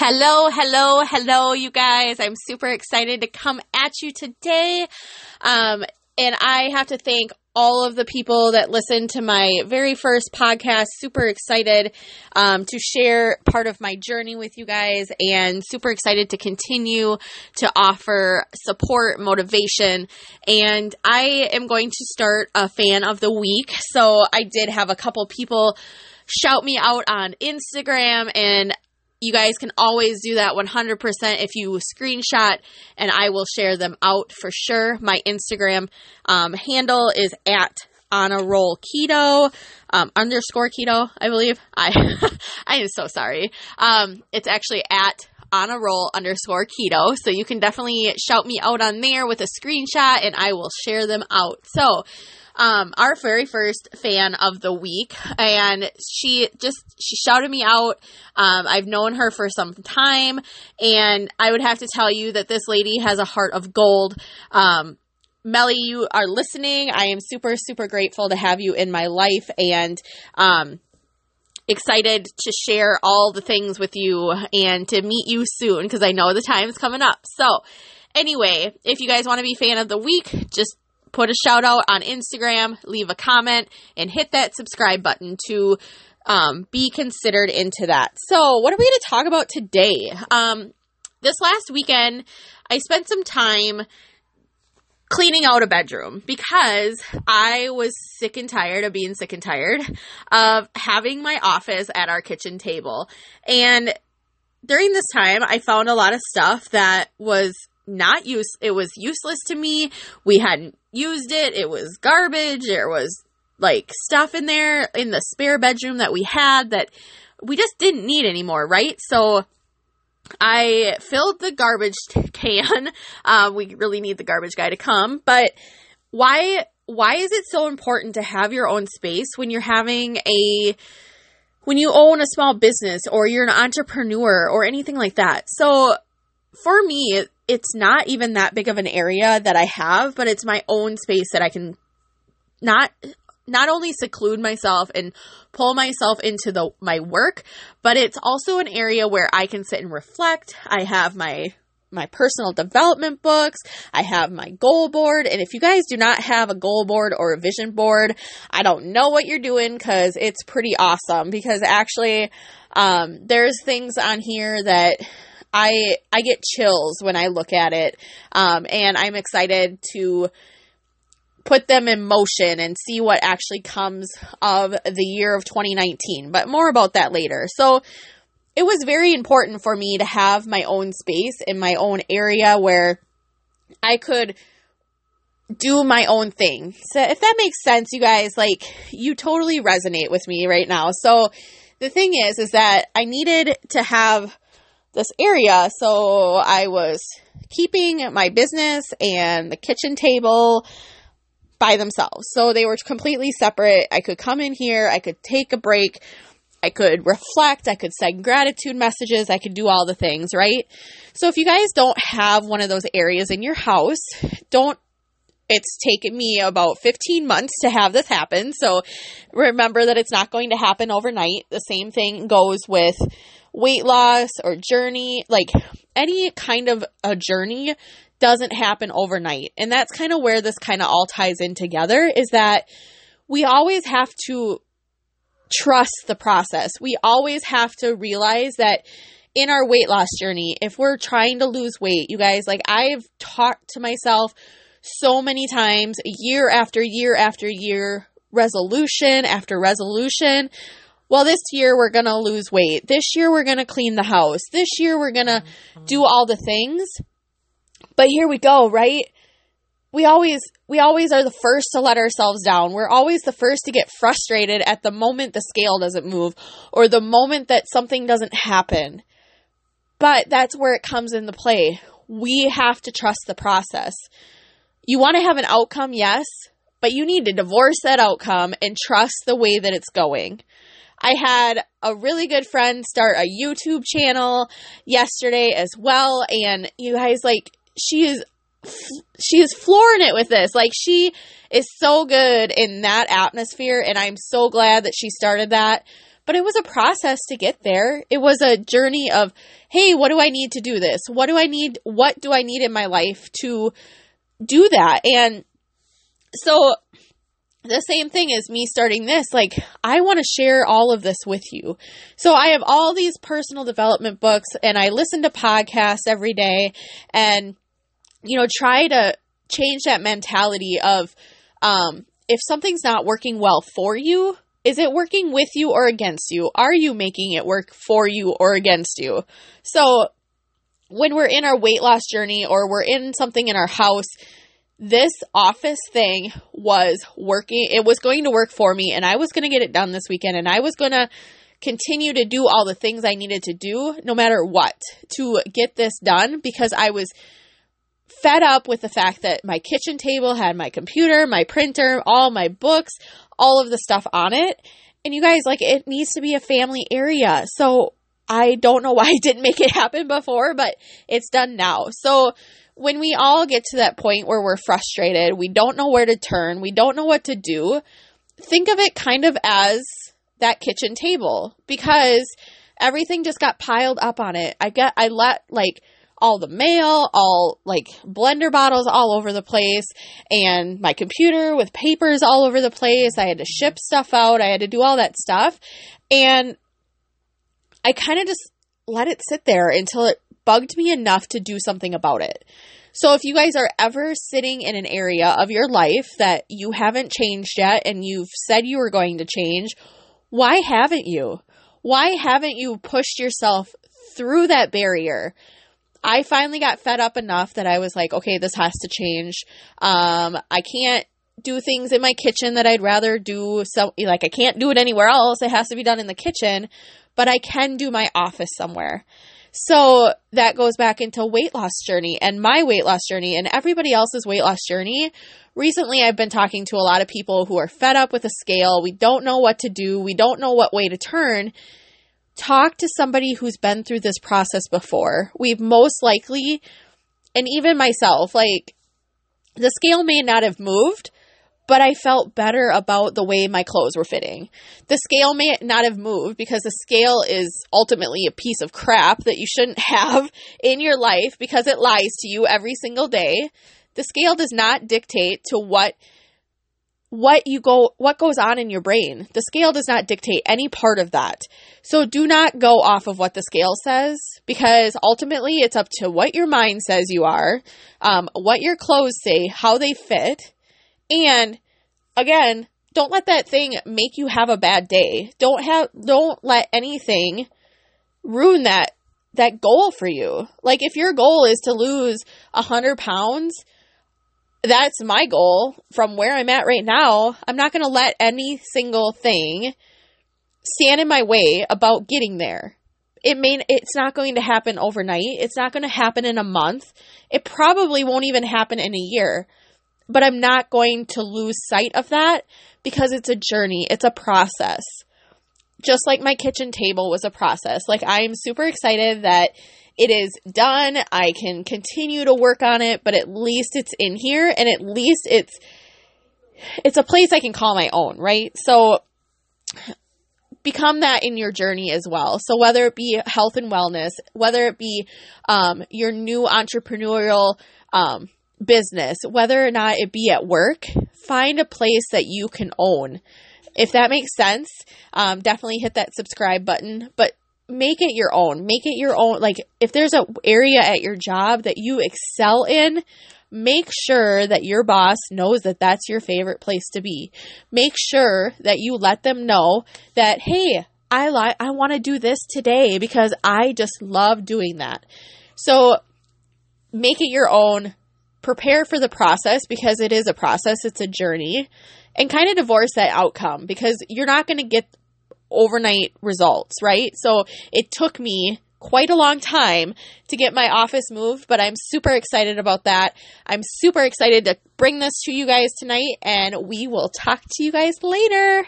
Hello, hello, hello, you guys. I'm super excited to come at you today. Um, and I have to thank all of the people that listened to my very first podcast. Super excited um, to share part of my journey with you guys and super excited to continue to offer support, motivation. And I am going to start a fan of the week. So I did have a couple people shout me out on Instagram and you guys can always do that 100% if you screenshot and I will share them out for sure. My Instagram um, handle is at on a roll keto um, underscore keto, I believe. I I am so sorry. Um, it's actually at on a roll underscore keto. So you can definitely shout me out on there with a screenshot and I will share them out. So um, our very first fan of the week, and she just she shouted me out. Um, I've known her for some time, and I would have to tell you that this lady has a heart of gold. Um, Melly, you are listening. I am super super grateful to have you in my life, and um, excited to share all the things with you and to meet you soon because I know the time's coming up. So, anyway, if you guys want to be fan of the week, just put a shout out on Instagram, leave a comment, and hit that subscribe button to um, be considered into that. So, what are we going to talk about today? Um, this last weekend, I spent some time cleaning out a bedroom because I was sick and tired of being sick and tired of having my office at our kitchen table. And during this time, I found a lot of stuff that was not use it was useless to me. We hadn't used it. It was garbage. There was like stuff in there in the spare bedroom that we had that we just didn't need anymore, right? So I filled the garbage can. Uh, we really need the garbage guy to come, but why why is it so important to have your own space when you're having a when you own a small business or you're an entrepreneur or anything like that? So for me, it's not even that big of an area that I have, but it's my own space that I can not not only seclude myself and pull myself into the my work, but it's also an area where I can sit and reflect. I have my my personal development books. I have my goal board. And if you guys do not have a goal board or a vision board, I don't know what you're doing because it's pretty awesome. Because actually, um, there's things on here that I I get chills when I look at it, um, and I'm excited to put them in motion and see what actually comes of the year of 2019. But more about that later. So it was very important for me to have my own space in my own area where I could do my own thing. So if that makes sense, you guys, like you totally resonate with me right now. So the thing is, is that I needed to have this area. So I was keeping my business and the kitchen table by themselves. So they were completely separate. I could come in here, I could take a break, I could reflect, I could send gratitude messages, I could do all the things, right? So if you guys don't have one of those areas in your house, don't it's taken me about 15 months to have this happen. So remember that it's not going to happen overnight. The same thing goes with weight loss or journey, like any kind of a journey doesn't happen overnight. And that's kind of where this kind of all ties in together is that we always have to trust the process. We always have to realize that in our weight loss journey, if we're trying to lose weight, you guys, like I've talked to myself so many times, year after year after year, resolution after resolution well, this year we're going to lose weight. This year we're going to clean the house. This year we're going to do mm-hmm. all the things. But here we go, right? We always we always are the first to let ourselves down. We're always the first to get frustrated at the moment the scale doesn't move or the moment that something doesn't happen. But that's where it comes into play. We have to trust the process. You want to have an outcome, yes, but you need to divorce that outcome and trust the way that it's going. I had a really good friend start a YouTube channel yesterday as well. And you guys, like, she is, she is flooring it with this. Like, she is so good in that atmosphere. And I'm so glad that she started that but it was a process to get there. It was a journey of, hey, what do I need to do this? What do I need? What do I need in my life to do that? And so the same thing as me starting this, like, I want to share all of this with you. So I have all these personal development books and I listen to podcasts every day and, you know, try to change that mentality of, um, if something's not working well for you, is it working with you or against you? Are you making it work for you or against you? So when we're in our weight loss journey or we're in something in our house, this office thing was working. It was going to work for me, and I was going to get it done this weekend, and I was going to continue to do all the things I needed to do, no matter what, to get this done because I was fed up with the fact that my kitchen table had my computer, my printer, all my books, all of the stuff on it. And you guys, like, it needs to be a family area. So I don't know why I didn't make it happen before, but it's done now. So when we all get to that point where we're frustrated, we don't know where to turn, we don't know what to do, think of it kind of as that kitchen table because everything just got piled up on it. I get I let like all the mail, all like blender bottles all over the place, and my computer with papers all over the place. I had to ship stuff out, I had to do all that stuff. And I kind of just let it sit there until it bugged me enough to do something about it. So if you guys are ever sitting in an area of your life that you haven't changed yet and you've said you were going to change, why haven't you? Why haven't you pushed yourself through that barrier? I finally got fed up enough that I was like, okay, this has to change. Um, I can't do things in my kitchen that I'd rather do so like I can't do it anywhere else. It has to be done in the kitchen, but I can do my office somewhere. So that goes back into weight loss journey and my weight loss journey and everybody else's weight loss journey. Recently, I've been talking to a lot of people who are fed up with a scale. We don't know what to do. We don't know what way to turn. Talk to somebody who's been through this process before. We've most likely, and even myself, like the scale may not have moved, but I felt better about the way my clothes were fitting. The scale may not have moved because the scale is ultimately a piece of crap that you shouldn't have in your life because it lies to you every single day. The scale does not dictate to what what you go what goes on in your brain. The scale does not dictate any part of that. So do not go off of what the scale says because ultimately it's up to what your mind says you are, um, what your clothes say, how they fit, and again, don't let that thing make you have a bad day. Don't have don't let anything ruin that that goal for you. Like if your goal is to lose a hundred pounds, that's my goal from where I'm at right now. I'm not gonna let any single thing stand in my way about getting there. It may it's not going to happen overnight. It's not going to happen in a month. It probably won't even happen in a year but I'm not going to lose sight of that because it's a journey, it's a process. Just like my kitchen table was a process. Like, I'm super excited that it is done. I can continue to work on it, but at least it's in here and at least it's it's a place I can call my own, right? So become that in your journey as well. So whether it be health and wellness, whether it be um, your new entrepreneurial um, business, whether or not it be at work, find a place that you can own. If that makes sense, um, definitely hit that subscribe button, but make it your own. Make it your own. Like if there's a area at your job that you excel in, make sure that your boss knows that that's your favorite place to be. Make sure that you let them know that, hey, I like, I want to do this today because I just love doing that. So make it your own prepare for the process because it is a process, it's a journey, and kind of divorce that outcome because you're not going to get overnight results, right? So it took me quite a long time to get my office moved, but I'm super excited about that. I'm super excited to bring this to you guys tonight, and we will talk to you guys later.